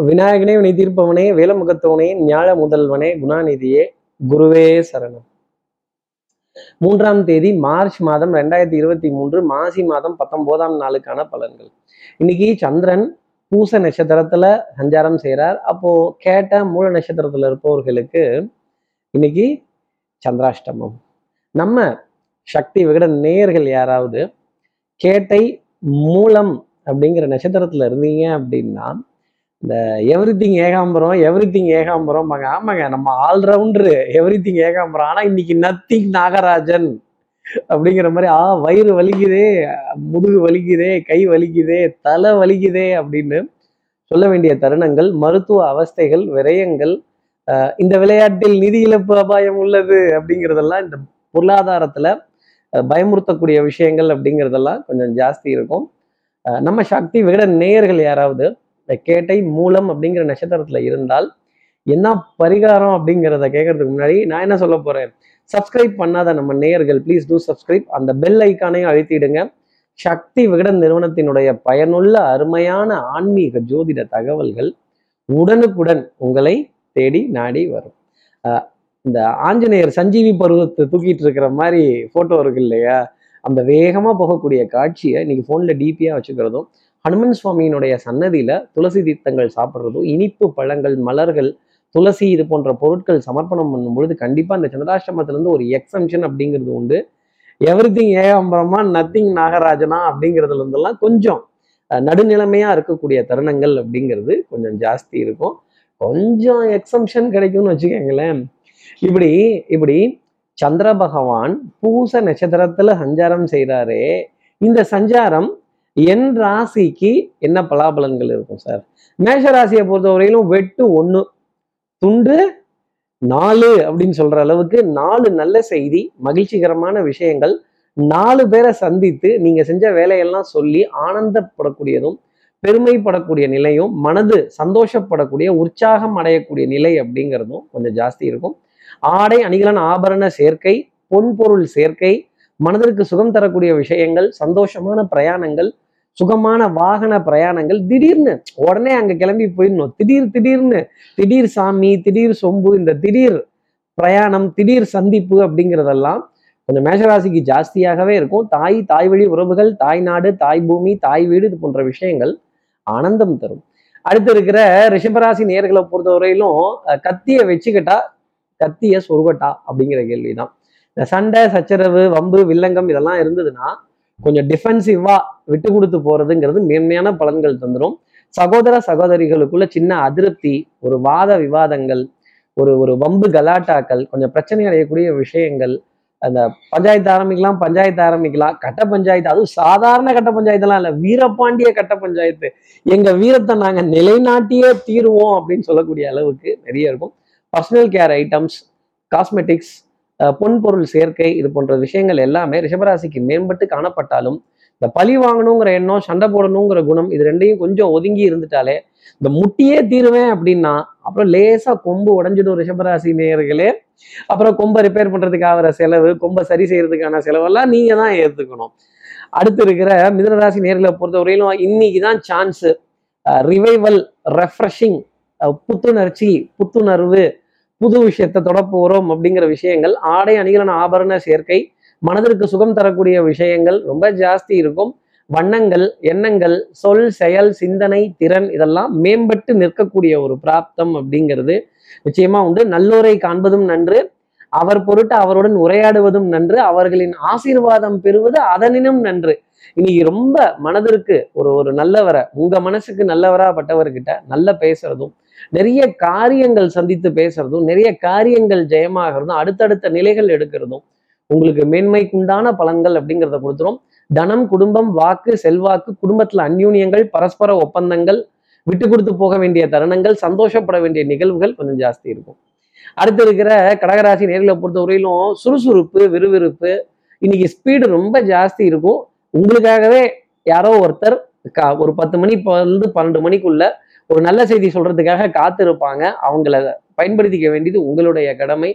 விநாயகனே வினை தீர்ப்பவனே வேலமுகத்தவனே ஞாழ முதல்வனே குணாநிதியே குருவே சரணம். மூன்றாம் தேதி மார்ச் மாதம் ரெண்டாயிரத்தி இருபத்தி மூன்று மாசி மாதம் பத்தொன்பதாம் நாளுக்கான பலன்கள். இன்னைக்கு சந்திரன் பூச நட்சத்திரத்துல சஞ்சாரம் செய்கிறார் அப்போ கேட்ட மூல நட்சத்திரத்துல இருப்பவர்களுக்கு இன்னைக்கு சந்திராஷ்டமம். நம்ம சக்தி விகட நேயர்கள் யாராவது கேட்டை மூலம் அப்படிங்கிற நட்சத்திரத்துல இருந்தீங்க அப்படின்னா இந்த everything Ekambaram everything Ekambaram ஆமாங்க நம்ம ஆல்ரவுண்டரு எவ்ரி திங் ஏகாம்பரம். ஆனா இன்னைக்கு நத்திங் நாகராஜன் அப்படிங்கிற மாதிரி ஆ வயிறு வலிக்குதே முதுகு வலிக்குதே கை வலிக்குதே தலை வலிக்குதே அப்படின்னு சொல்ல வேண்டிய தருணங்கள் மருத்துவ அவஸ்தைகள் விரயங்கள் இந்த விளையாட்டில் நிதி இழப்பு அபாயம் உள்ளது அப்படிங்கிறதெல்லாம் இந்த பொருளாதாரத்துல பயமுறுத்தக்கூடிய விஷயங்கள் அப்படிங்கிறதெல்லாம் கொஞ்சம் ஜாஸ்தி இருக்கும். நம்ம சக்தி விகட நேயர்கள் யாராவது இந்த கேட்டை மூலம் அப்படிங்கிற நட்சத்திரத்துல இருந்தால் என்ன பரிகாரம் அப்படிங்கிறத கேட்கறதுக்கு முன்னாடி நான் என்ன சொல்ல போறேன்? சப்ஸ்கிரைப் பண்ணாத நம்ம நேயர்கள் ப்ளீஸ் டூ சப்ஸ்கிரைப் அந்த பெல் ஐக்கானையும் அழுத்திடுங்க. சக்தி விகடன் நிறுவனத்தினுடைய பயனுள்ள அருமையான ஆன்மீக ஜோதிட தகவல்கள் உடனுக்குடன் உங்களை தேடி நாடி வரும். இந்த ஆஞ்சநேயர் சஞ்சீவி பருவத்தை தூக்கிட்டு இருக்கிற மாதிரி போட்டோ இருக்கு இல்லையா? அந்த வேகமா போகக்கூடிய காட்சியை இன்னைக்கு போன்ல டிபியா வச்சுக்கிறதும் ஹனுமன் சுவாமியினுடைய சன்னதியில துளசி தீர்த்தங்கள் சாப்பிட்றதும் இனிப்பு பழங்கள் மலர்கள் துளசி இது போன்ற பொருட்கள் சமர்ப்பணம் பண்ணும் பொழுது கண்டிப்பா இந்த சந்திராஷ்டமத்துல இருந்து ஒரு எக்ஸம்ஷன் அப்படிங்கிறது உண்டு. எவ்ரி திங் ஏகாம்பரமா நத்திங் நாகராஜனா அப்படிங்கிறதுல இருந்தெல்லாம் கொஞ்சம் நடுநிலைமையா இருக்கக்கூடிய தருணங்கள் அப்படிங்கிறது கொஞ்சம் ஜாஸ்தி இருக்கும். கொஞ்சம் எக்ஸம்ஷன் கிடைக்கும்னு வச்சுக்கோங்களேன். இப்படி இப்படி சந்திர பகவான் பூச நட்சத்திரத்துல சஞ்சாரம் செய்கிறாரே இந்த சஞ்சாரம் என் ராசிக்கு என்ன பலாபலன்கள் இருக்கும் சார்? மேஷ ராசியை பொறுத்தவரையிலும் வெட்டு ஒண்ணு துண்டு நாலு அப்படின்னு சொல்ற அளவுக்கு நாலு நல்ல செய்தி மகிழ்ச்சிகரமான விஷயங்கள். நாலு பேரை சந்தித்து நீங்க செஞ்ச வேலையெல்லாம் சொல்லி ஆனந்தப்படக்கூடியதும் பெருமைப்படக்கூடிய நிலையும் மனது சந்தோஷப்படக்கூடிய உற்சாகம் அடையக்கூடிய நிலை அப்படிங்கிறதும் கொஞ்சம் ஜாஸ்தி இருக்கும். ஆடை அணிகலன் ஆபரண சேர்க்கை பொன்பொருள் சேர்க்கை மனதிற்கு சுகம் தரக்கூடிய விஷயங்கள் சந்தோஷமான பிரயாணங்கள் சுகமான வாகன பிரயாணங்கள் திடீர்னு. உடனே அங்க கிளம்பி போயிடணும். திடீர் திடீர்னு. திடீர் சாமி திடீர் சொம்பு இந்த திடீர் பிரயாணம் திடீர் சந்திப்பு அப்படிங்கிறதெல்லாம் கொஞ்சம் மேஷராசிக்கு ஜாஸ்தியாகவே இருக்கும். தாய் தாய் வழி உறவுகள் தாய் நாடு தாய் பூமி தாய் வீடு இது போன்ற விஷயங்கள் ஆனந்தம் தரும். அடுத்து இருக்கிற ரிஷபராசி நேர்களை பொறுத்தவரையிலும் கத்தியை வச்சுக்கிட்டா கத்திய சொருகட்டா அப்படிங்கிற கேள்விதான். இந்த சண்டை சச்சரவு வம்பு வில்லங்கம் இதெல்லாம் இருந்ததுன்னா கொஞ்சம் டிஃபென்சிவாக விட்டு கொடுத்து போகிறதுங்கிறது மேன்மையான பலன்கள் தந்துடும் சகோதர சகோதரிகளுக்குள்ள சின்ன அதிருப்தி ஒரு வாத விவாதங்கள் ஒரு ஒரு வம்பு கலாட்டாக்கள் கொஞ்சம் பிரச்சனை அடையக்கூடிய விஷயங்கள் அந்த பஞ்சாயத்து ஆரம்பிக்கலாம் பஞ்சாயத்து ஆரம்பிக்கலாம் கட்ட பஞ்சாயத்து அதுவும் சாதாரண கட்ட பஞ்சாயத்துலாம் இல்லை வீரபாண்டிய கட்ட பஞ்சாயத்து. எங்கள் வீரத்தை நாங்கள் நிலைநாட்டியே தீருவோம் அப்படின்னு சொல்லக்கூடிய அளவுக்கு நிறைய இருக்கும். பர்சனல் கேர் ஐட்டம்ஸ் காஸ்மெட்டிக்ஸ் பொன்பொருள் சேர்க்கை இது போன்ற விஷயங்கள் எல்லாமே ரிஷபராசிக்கு மேம்பட்டு காணப்பட்டாலும் இந்த பழி வாங்கணுங்கிற எண்ணம் சண்டை போடணுங்கிற குணம் இது ரெண்டையும் கொஞ்சம் ஒதுங்கி இருந்துட்டாலே இந்த முட்டியே தீருவேன் அப்படின்னா அப்புறம் லேசா கொம்பு உடஞ்சிடும் ரிஷபராசி நேயர்களே. அப்புறம் கொம்பை ரிப்பேர் பண்றதுக்கு ஆகிற செலவு கொம்பை சரி செய்யறதுக்கான செலவெல்லாம் நீங்க தான் ஏத்துக்கணும். அடுத்து இருக்கிற மிதனராசி நேர்களை பொறுத்தவரையிலும் இன்னைக்கு தான் சான்ஸ் ரிவைவல் ரெஃப்ரெஷிங் புத்துணர்ச்சி புத்துணர்வு புது விஷயத்தை தொட அப்படிங்கிற விஷயங்கள் ஆடை அணிகலன் ஆபரண சேர்க்கை மனதிற்கு சுகம் தரக்கூடிய விஷயங்கள் ரொம்ப ஜாஸ்தி இருக்கும். வண்ணங்கள் எண்ணங்கள் சொல் செயல் சிந்தனை திறன் இதெல்லாம் மேம்பட்டு நிற்கக்கூடிய ஒரு பிராப்தம் அப்படிங்கிறது நிச்சயமா உண்டு. நல்லோரை காண்பதும் நன்று அவர் பொருட்டு அவருடன் உரையாடுவதும் நன்று அவர்களின் ஆசீர்வாதம் பெறுவது அதனினும் நன்று. இன்னைக்கு ரொம்ப மனதிற்கு ஒரு ஒரு நல்லவரை உங்க மனசுக்கு நல்லவராப்பட்டவர்கிட்ட நல்ல பேசுறதும் நிறைய காரியங்கள் சந்தித்து பேசுறதும் நிறைய காரியங்கள் ஜெயமாகிறதும் அடுத்தடுத்த நிலைகள் எடுக்கிறதும் உங்களுக்கு மேன்மைக்குண்டான பலன்கள் அப்படிங்கிறத கொடுத்துரும். தனம் குடும்பம் வாக்கு செல்வாக்கு குடும்பத்துல அந்யூன்யங்கள் பரஸ்பர ஒப்பந்தங்கள் விட்டு கொடுத்து போக வேண்டிய தருணங்கள் சந்தோஷப்பட வேண்டிய நிகழ்வுகள் கொஞ்சம் ஜாஸ்தி இருக்கும். அடுத்து இருக்கிற கடகராசி நேர்களை பொறுத்தவரையிலும் சுறுசுறுப்பு விறுவிறுப்பு இன்னைக்கு ஸ்பீடு ரொம்ப ஜாஸ்தி இருக்கும். உங்களுக்காகவே யாரோ ஒருத்தர் கா- ஒரு பத்து மணி இருந்து பன்னெண்டு மணிக்குள்ள ஒரு நல்ல செய்தி சொல்றதுக்காக காத்திருப்பாங்க. அவங்கள பயன்படுத்திக்க வேண்டியது உங்களுடைய கடமை.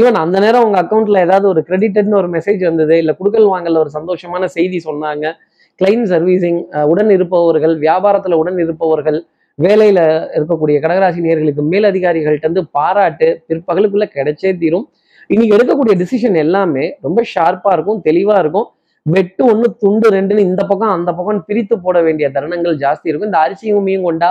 ஈவன் அந்த நேரம் உங்க அக்கௌண்ட்ல ஏதாவது ஒரு கிரெடிட்டட்னு ஒரு மெசேஜ் வந்தது இல்ல குடுக்கல் வாங்கல ஒரு சந்தோஷமான செய்தி சொன்னாங்க. கிளைம் சர்வீசிங் உடன் இருப்பவர்கள் வியாபாரத்துல உடன் இருப்பவர்கள் வேலையில இருக்கக்கூடிய கடகராசி நேர்களுக்கு மேலதிகாரிகள்ட்ட இருந்து பாராட்டு பிற்பகலுக்குள்ள கிடைச்சே தீரும். இன்னைக்கு எடுக்கக்கூடிய டிசிஷன் எல்லாமே ரொம்ப ஷார்ப்பா இருக்கும் தெளிவா இருக்கும். வெட்டு ஒன்று துண்டு ரெண்டுன்னு இந்த பக்கம் அந்த பக்கம் பிரித்து போட வேண்டிய தருணங்கள் ஜாஸ்தி இருக்கும். இந்த அரிசியும் உமியும் கொண்டா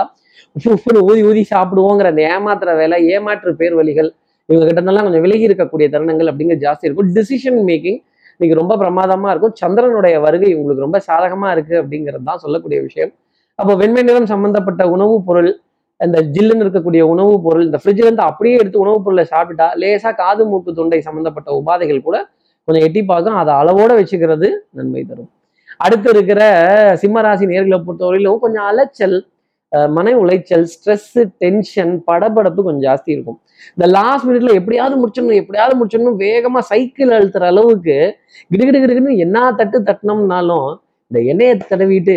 ஊதி ஊதி சாப்பிடுவோங்கிற அந்த ஏமாத்துற வேலை ஏமாற்று பேர் வழிகள் இவங்க கிட்ட இருந்தெல்லாம் கொஞ்சம் விலகி இருக்கக்கூடிய தருணங்கள் அப்படிங்கிற ஜாஸ்தி இருக்கும். டிசிஷன் மேக்கிங் இன்னைக்கு ரொம்ப பிரமாதமா இருக்கும். சந்திரனுடைய வருகை உங்களுக்கு ரொம்ப சாதகமா இருக்கு அப்படிங்கிறது தான் சொல்லக்கூடிய விஷயம். அப்போ வெண்மை நிறம் சம்பந்தப்பட்ட உணவுப் பொருள் இந்த ஜில்லுன்னு இருக்கக்கூடிய உணவுப் பொருள் இந்த ஃப்ரிட்ஜ்ல இருந்து அப்படியே எடுத்து உணவுப் பொருளை சாப்பிட்டா லேசா காது மூக்கு தொண்டை சம்பந்தப்பட்ட உபாதைகள் கூட கொஞ்சம் எட்டி பார்க்கும். அதை அளவோட வச்சுக்கிறது நன்மை தரும். அடுத்து இருக்கிற சிம்மராசி நேர்களை பொறுத்தவரையிலும் கொஞ்சம் அலைச்சல் மன உளைச்சல் ஸ்ட்ரெஸ் டென்ஷன் படபடப்பு கொஞ்சம் ஜாஸ்தி இருக்கும். இந்த லாஸ்ட் மினிட்ல எப்படியாவது முடிச்சிடணும் எப்படியாவது முடிச்சிடணும் வேகமா சைக்கிள் அழுத்துற அளவுக்கு கிடுகிடு கிடுகிடுன்னு என்ன தட்டு தட்டினோம்னாலும் இந்த எண்ணெயை தடவிட்டு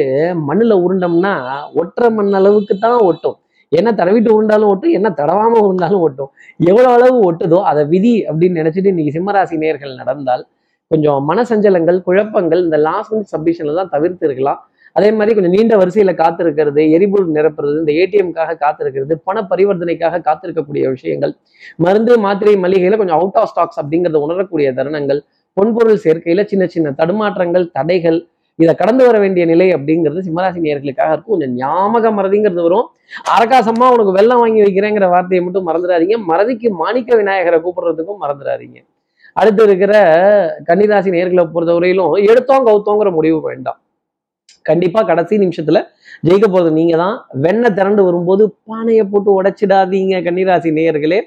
மண்ணுல உருண்டோம்னா ஒட்டுற மண் அளவுக்கு தான் ஒட்டும். என்ன தடவிட்டு உருண்டாலும் ஒட்டும் என்ன தடவாம உருண்டாலும் ஒட்டும். எவ்வளவு அளவு ஒட்டுதோ அதை விதி அப்படின்னு நினைச்சிட்டு இன்னைக்கு சிம்மராசி நேர்கள் நடந்தால் கொஞ்சம் மனசஞ்சலங்கள் குழப்பங்கள் இந்த லாஸ்ட் மினிட் சப்மிஷன்ல தான் தவிர்த்து இருக்கலாம். அதே மாதிரி கொஞ்சம் நீண்ட வரிசையில காத்திருக்கிறது எரிபொருள் நிரப்புறது இந்த ஏடிஎம்காக காத்திருக்கிறது பண பரிவர்த்தனைக்காக காத்திருக்கக்கூடிய விஷயங்கள். மருந்து மாத்திரை மளிகையில கொஞ்சம் அவுட் ஆஃப் ஸ்டாக்ஸ் அப்படிங்கிறத உணரக்கூடிய தருணங்கள். பொன்பொருள் சேர்க்கையில சின்ன சின்ன தடுமாற்றங்கள் தடைகள் இதை கடந்து வர வேண்டிய நிலை அப்படிங்கிறது சிம்மராசி நேர்களுக்காக இருக்கும். கொஞ்சம் ஞாபக மறதிங்கிறது வரும். அரகாசமா உனக்கு வெள்ளம் வாங்கி வைக்கிறேங்கிற வார்த்தையை மட்டும் மறந்துடாதீங்க. மறதிக்கு மாணிக்க விநாயகரை கூப்பிடுறதுக்கும் மறந்துடாதீங்க. அடுத்து இருக்கிற கன்னிராசி நேர்களை பொறுத்தவரையிலும் எடுத்தோம் கவுத்தோங்கிற முடிவு வேண்டாம். கண்டிப்பா கடைசி நிமிஷத்துல ஜெயிக்க போறது நீங்க தான் வெண்ணை திரண்டு வரும்போது பானையை போட்டு உடைச்சிடாதீங்க கன்னிராசி நேயர்களே.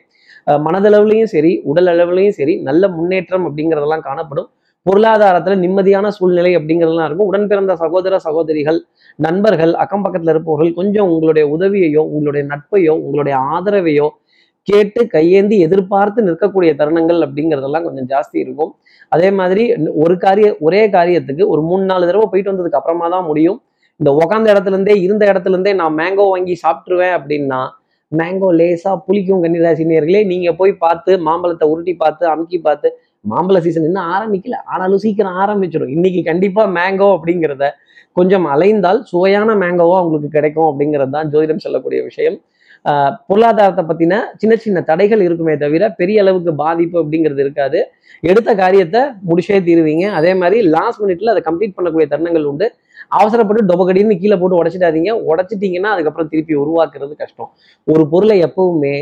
மனதளவுலையும் சரி உடல் அளவுலையும் சரி நல்ல முன்னேற்றம் அப்படிங்கிறதெல்லாம் காணப்படும். பொருளாதாரத்துல நிம்மதியான சூழ்நிலை அப்படிங்கிறதெல்லாம் இருக்கும். உடன் பிறந்த சகோதர சகோதரிகள் நண்பர்கள் அக்கம் பக்கத்துல இருப்பவர்கள் கொஞ்சம் உங்களுடைய உதவியையோ உங்களுடைய நட்பையோ உங்களுடைய ஆதரவையோ கேட்டு கையேந்தி எதிர்பார்த்து நிற்கக்கூடிய தருணங்கள் அப்படிங்கிறதெல்லாம் கொஞ்சம் ஜாஸ்தி இருக்கும். அதே மாதிரி ஒரு காரிய ஒரே காரியத்துக்கு ஒரு மூணு நாலு தடவை போயிட்டு வந்ததுக்கு அப்புறமா தான் முடியும். இந்த உக்காந்த இடத்துல இருந்தே இருந்த இடத்துல இருந்தே நான் மேங்கோ வாங்கி சாப்பிட்டுருவேன் அப்படின்னா மேங்கோ லேசா புளிக்கும் கன்னிராசினியர்களே நீங்க போய் பார்த்து மாம்பழத்தை உருட்டி பார்த்து அமுக்கி பார்த்து மாம்பழ சீசன் இன்னும் ஆரம்பிக்கல. ஆனாலும் சீக்கிரம் ஆரம்பிச்சிடும் இன்னைக்கு கண்டிப்பா மேங்கோ அப்படிங்கிறத கொஞ்சம் அலைந்தால் சுவையான மேங்கோவா உங்களுக்கு கிடைக்கும் அப்படிங்கிறது தான் ஜோதிடம் சொல்லக்கூடிய விஷயம். பொருளாதாரத்தை பத்தின சின்ன சின்ன தடைகள் இருக்குமே தவிர பெரிய அளவுக்கு பாதிப்பு அப்படிங்கிறது இருக்காது. எடுத்த காரியத்தை முடிச்சே தீருவீங்க. அதே மாதிரி லாஸ்ட் மினிட்ல அதை கம்ப்ளீட் பண்ணக்கூடிய தருணங்கள் உண்டு. அவசரப்பட்டு டொபகடின்னு கீழே போட்டு உடைச்சிடாதீங்க. உடச்சிட்டீங்கன்னா அதுக்கப்புறம் திருப்பி உருவாக்குறது கஷ்டம். ஒரு பொருளை எப்பவுமே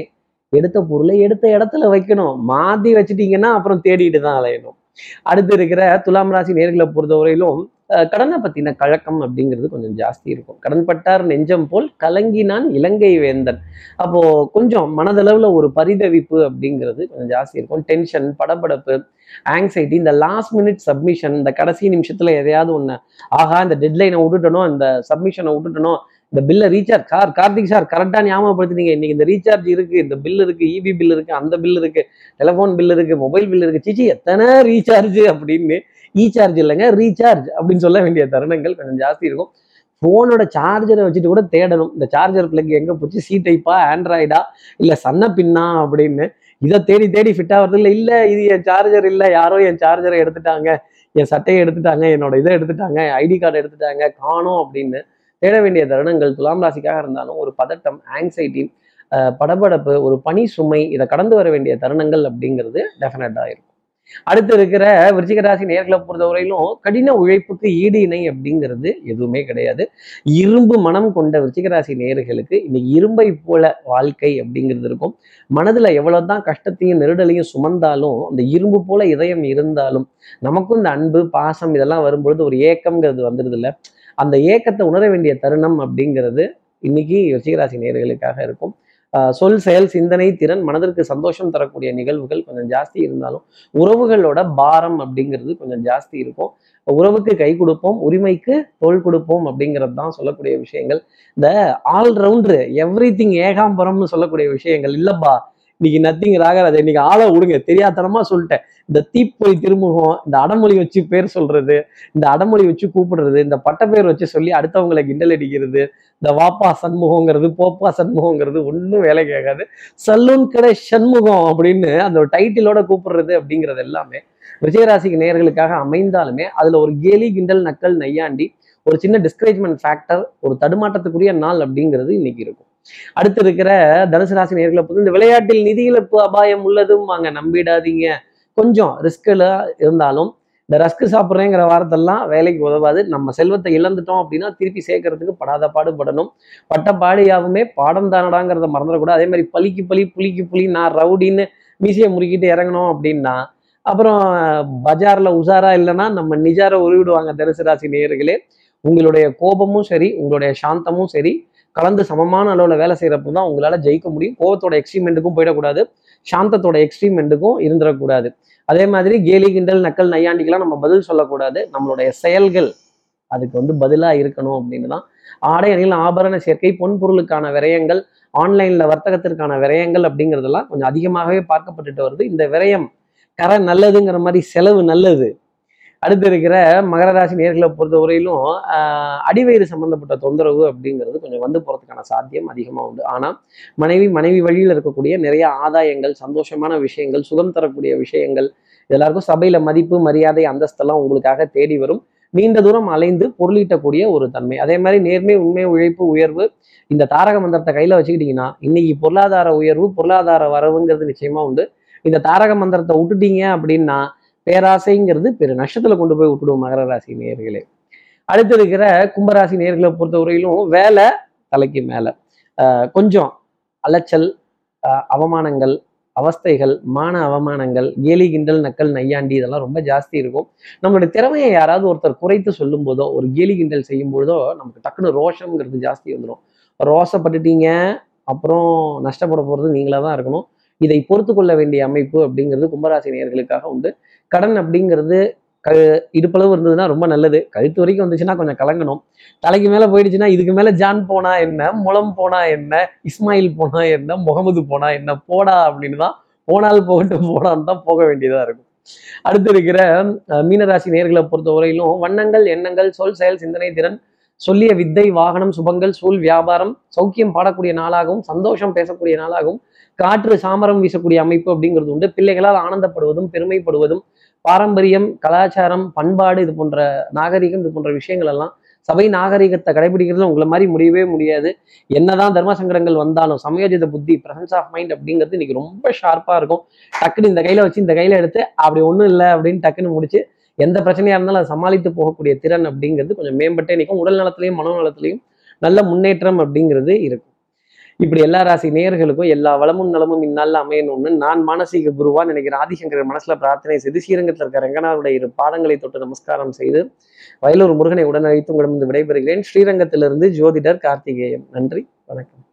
எடுத்த பொருளை எடுத்த இடத்துல வைக்கணும். மாத்தி வச்சுட்டீங்கன்னா அப்புறம் தேடிட்டு தான் அலையணும். அடுத்து இருக்கிற துலாம் ராசி நேர்களை பொறுத்தவரையிலும் கடனை பற்றின கழக்கம் அப்படிங்கிறது கொஞ்சம் ஜாஸ்தி இருக்கும். கடன்பட்டார் நெஞ்சம் போல் கலங்கினான் இலங்கை வேந்தன். அப்போது கொஞ்சம் மனதளவில் ஒரு பரிதவிப்பு அப்படிங்கிறது கொஞ்சம் ஜாஸ்தி இருக்கும். டென்ஷன் படபடப்பு ஆங்ஸைட்டி இந்த லாஸ்ட் மினிட் சப்மிஷன் இந்த கடைசி நிமிஷத்தில் எதையாவது ஒன்று ஆஹா இந்த டெட்லைனை விட்டுட்டனோ இந்த சப்மிஷனை விட்டுட்டனோ இந்த பில்லை ரீசார்ஜ் சார் கார்த்திக் சார் கரெக்டாக ஞாபகப்படுத்தினீங்க. இன்னைக்கு இந்த ரீசார்ஜ் இருக்கு இந்த பில் இருக்கு இபி பில் இருக்கு அந்த பில் இருக்கு டெலிஃபோன் பில் இருக்கு மொபைல் பில் இருக்கு. சிச்சி எத்தனை ரீசார்ஜ் அப்படின்னு ரீசார்ஜ் இல்லைங்க ரீசார்ஜ் அப்படின்னு சொல்ல வேண்டிய தருணங்கள் கொஞ்சம் ஜாஸ்தி இருக்கும். ஃபோனோட சார்ஜரை வச்சுட்டு கூட தேடணும். இந்த சார்ஜர் பிளக் எங்கே போச்சு? சி டைப்பா ஆண்ட்ராய்டா இல்லை சன்ன பின்னா அப்படின்னு. இதை தேடி தேடி ஃபிட் ஆகிறது இல்லை. இல்லை இது என் சார்ஜர் இல்லை. யாரோ என் சார்ஜரை எடுத்துட்டாங்க. என் சட்டையை எடுத்துட்டாங்க. என்னோட இதை எடுத்துட்டாங்க. ஐடி கார்டு எடுத்துட்டாங்க. காணோம் அப்படின்னு தேட வேண்டிய தருணங்கள் துலாம் ராசிக்காக இருந்தாலும் ஒரு பதட்டம் ஆங்ஸைட்டி படபடப்பு ஒரு பனி சுமை இதை கடந்து வர வேண்டிய தருணங்கள் அப்படிங்கிறது டெஃபினட்டா இருக்கும். அடுத்து இருக்கிற விருச்சிக ராசி நேர்களை பொறுத்தவரையிலும் கடின உழைப்புக்கு ஈடு இணை அப்படிங்கிறது எதுவுமே கிடையாது. இரும்பு மனம் கொண்ட விருச்சிக ராசி நேர்களுக்கு இன்னைக்கு இரும்பை போல வாழ்க்கை அப்படிங்கிறது இருக்கும். மனதுல எவ்வளவுதான் கஷ்டத்தையும் நெருடலையும் சுமந்தாலும் அந்த இரும்பு போல இதயம் இருந்தாலும் நமக்கும் இந்த அன்பு பாசம் இதெல்லாம் வரும்பொழுது ஒரு ஏக்கம்ங்கிறது வந்துடுது இல்ல. அந்த ஏக்கத்தை உணர வேண்டிய தருணம் அப்படிங்கிறது இன்னைக்கு ரிஷிகராசி நேர்களுக்காக இருக்கும். சொல் செயல் சிந்தனை திறன் மனதிற்கு சந்தோஷம் தரக்கூடிய நிகழ்வுகள் கொஞ்சம் ஜாஸ்தி இருந்தாலும் உறவுகளோட பாரம் அப்படிங்கிறது கொஞ்சம் ஜாஸ்தி இருக்கும். உறவுக்கு கை கொடுப்போம் உரிமைக்கு தோல் கொடுப்போம் அப்படிங்கிறது தான் சொல்லக்கூடிய விஷயங்கள். இந்த ஆல்ரவுண்டர் எவ்ரி திங் ஏகாம்பரம்னு சொல்லக்கூடிய விஷயங்கள் இல்லப்பா இன்னைக்கு நத்திங் ராகராஜா இன்னைக்கு ஆளை விடுங்க. தெரியாதனமா சொல்லிட்டேன். இந்த தீப்பொறி திருமுகம் இந்த அடமொழி வச்சு பேர் சொல்றது இந்த அடமொழி வச்சு கூப்பிடுறது இந்த பட்டப்பேர் வச்சு சொல்லி அடுத்தவங்களை கிண்டல் அடிக்கிறது இந்த வாப்பா சண்முகங்கிறது போப்பா சண்முகங்கிறது ஒன்றும் வேலை கேட்காது. சலூன் கடை சண்முகம் அப்படின்னு அந்த ஒரு டைட்டிலோட கூப்பிடுறது அப்படிங்கிறது எல்லாமே விஜயராசிக்கு நேயர்களுக்காக அமைந்தாலுமே அதுல ஒரு கேலி கிண்டல் நக்கல் நையாண்டி ஒரு சின்ன டிஸ்கரேஜ்மெண்ட் ஃபேக்டர் ஒரு தடுமாற்றத்துக்குரிய நாள் அப்படிங்கிறது இன்னைக்கு இருக்கும். அடுத்து இருக்கிற தனுசு ராசி நேர்களை பொறுத்து இந்த விளையாட்டில் நிதி இழப்பு அபாயம் உள்ளதும் வாங்க நம்பிடாதீங்க. கொஞ்சம் ரிஸ்கில் இருந்தாலும் இந்த ரஸ்க் சாப்பிட்றேங்கிற வாரத்தெல்லாம் வேலைக்கு உதவாது. நம்ம செல்வத்தை இழந்துட்டோம் அப்படின்னா திருப்பி சேர்க்கறதுக்கு படாத பாடுபடணும். பட்ட பாடியாகவுமே பாடம் தானடாங்கிறத மறந்துடக்கூடாது. அதே மாதிரி பலிக்கு பலி புலிக்கு புலி நான் ரவுடின்னு மீசையை முறுக்கிட்டு இறங்கணும் அப்படின்னா அப்புறம் பஜார்ல உஷாரா இல்லைன்னா நம்ம நிஜாரை உருவிடுவாங்க தனுசு ராசி நேயர்களே. உங்களுடைய கோபமும் சரி உங்களுடைய சாந்தமும் சரி கலந்து சமமான அளவில் வேலை செய்கிறப்போ தான் உங்களால் ஜெயிக்க முடியும். கோபத்தோட எக்ஸ்ட்ரீமெண்ட்டுக்கும் போயிடக்கூடாது. சாந்தத்தோட எக்ஸ்ட்ரீமெண்ட்டுக்கும் இருந்துடக்கூடாது. அதே மாதிரி கேலி கிண்டல் நக்கல் நையாண்டிக்கெல்லாம் நம்ம பதில் சொல்லக்கூடாது. நம்மளுடைய செயல்கள் அதுக்கு வந்து பதிலாக இருக்கணும் அப்படின்னு தான். ஆடை அணியில் ஆபரண சேர்க்கை பொன் பொருளுக்கான விரயங்கள் ஆன்லைனில் வர்த்தகத்திற்கான விரயங்கள் அப்படிங்கிறதெல்லாம் கொஞ்சம் அதிகமாகவே பார்க்கப்பட்டுட்டு வருது. இந்த விரயம் கரை நல்லதுங்கிற மாதிரி செலவு நல்லது. அடுத்து இருக்கிற மகர ராசி நேர்களை பொறுத்தவரையிலும் வரையிலும் அடிவயிறு சம்பந்தப்பட்ட தொந்தரவு அப்படிங்கிறது கொஞ்சம் வந்து போகிறதுக்கான சாத்தியம் அதிகமாக உண்டு. ஆனால் மனைவி மனைவி வழியில் இருக்கக்கூடிய நிறைய ஆதாயங்கள் சந்தோஷமான விஷயங்கள் சுகம் தரக்கூடிய விஷயங்கள் எல்லாருக்கும் சபையில் மதிப்பு மரியாதை அந்தஸ்தெல்லாம் உங்களுக்காக தேடி வரும். நீண்ட தூரம் அலைந்து பொருளீட்டக்கூடிய ஒரு தன்மை. அதே மாதிரி நேர்மை உண்மை உழைப்பு உயர்வு இந்த தாரக மந்திரத்தை கையில் வச்சுக்கிட்டீங்கன்னா இன்னைக்கு பொருளாதார உயர்வு பொருளாதார வரவுங்கிறது நிச்சயமாக உண்டு. இந்த தாரக மந்திரத்தை விட்டுட்டீங்க அப்படின்னா பேராசைங்கிறது பெரு நஷ்டத்துல கொண்டு போய் விட்டுடும் மகர ராசி நேர்களே அடுத்து இருக்கிற கும்பராசி நேர்களை பொறுத்தவரையிலும் வேலை தலைக்கு மேல. கொஞ்சம் அலைச்சல் ஆஹ் அவமானங்கள் அவஸ்தைகள் மான அவமானங்கள் கேலி கிண்டல் நக்கல் நையாண்டி இதெல்லாம் ரொம்ப ஜாஸ்தி இருக்கும். நம்மளுடைய திறமையை யாராவது ஒருத்தர் குறைத்து சொல்லும் போதோ ஒரு கேலி கிண்டல் செய்யும் பொழுதோ நமக்கு டக்குன்னு ரோஷம்ங்கிறது ஜாஸ்தி வந்துடும் ரோசப்பட்டுட்டீங்க அப்புறம் நஷ்டப்பட போறது நீங்களா தான் இருக்கணும். இதை பொறுத்து கொள்ள வேண்டிய அமைப்பு அப்படிங்கிறது கும்பராசி நேயர்களுக்காக உண்டு. கடன் அப்படிங்கிறது க இடுப்பளவு இருந்ததுன்னா ரொம்ப நல்லது. கழுத்து வரைக்கும் வந்துச்சுன்னா கொஞ்சம் கலங்கணும். தலைக்கு மேல போயிடுச்சுன்னா இதுக்கு மேல ஜான் போனா என்ன? முலம் போனா என்ன? இஸ்மாயில் போனா என்ன? முகமது போனா என்ன? போடா அப்படின்னு தான் போனால் போகட்டும் போடான்னு தான் போக வேண்டியதா இருக்கும். அடுத்து இருக்கிற மீனராசி நேர்களை பொறுத்த வரையிலும் வண்ணங்கள் எண்ணங்கள் சொல் செயல் சிந்தனை திறன் சொல்லிய வித்தை வாகனம் சுபங்கள் சூழ் வியாபாரம் சௌக்கியம் பாடக்கூடிய நாளாகவும் சந்தோஷம் பேசக்கூடிய நாளாகவும் காற்று சாமரம் வீசக்கூடிய அமைப்பு அப்படிங்கிறது உண்டு. பிள்ளைகளால் ஆனந்தப்படுவதும் பெருமைப்படுவதும் பாரம்பரியம் கலாச்சாரம் பண்பாடு இது போன்ற நாகரிகம் இது போன்ற விஷயங்கள் எல்லாம் சபை நாகரிகத்தை கடைபிடிக்கிறது உங்களை மாதிரி முடியவே முடியாது. என்னதான் தர்ம சங்கடங்கள் வந்தாலும் சமயோஜித புத்தி பிரசன்ஸ் ஆஃப் மைண்ட் அப்படிங்கிறது இன்னைக்கு ரொம்ப ஷார்ப்பாக இருக்கும். டக்குன்னு இந்த கையில் வச்சு இந்த கையில் எடுத்து அப்படி ஒன்றும் இல்லை அப்படின்னு டக்குன்னு முடிச்சு எந்த பிரச்சனையாக இருந்தாலும் அதை சமாளித்து போகக்கூடிய திறன் அப்படிங்கிறது கொஞ்சம் மேம்பட்டே நிற்கும் உடல் நலத்திலையும் மனநலத்திலையும் நல்ல முன்னேற்றம் அப்படிங்கிறது இருக்கும். இப்படி எல்லா ராசி நேயர்களுக்கும் எல்லா வளமும் நலமும் இந்நாளில் அமையணும்னு நான் மானசீக குருவா நினைக்கிற ஆதிசங்கர் மனசுல பிரார்த்தனை செய்து ஸ்ரீரங்கத்தில் இருக்க ரங்கநாதருடைய இரு பாதங்களை தொட்டு நமஸ்காரம் செய்து வயலூர் முருகனை உடனழைத்து உங்களிடம் விடைபெறுகிறேன். ஸ்ரீரங்கத்திலிருந்து ஜோதிடர் கார்த்திகேயன். நன்றி வணக்கம்.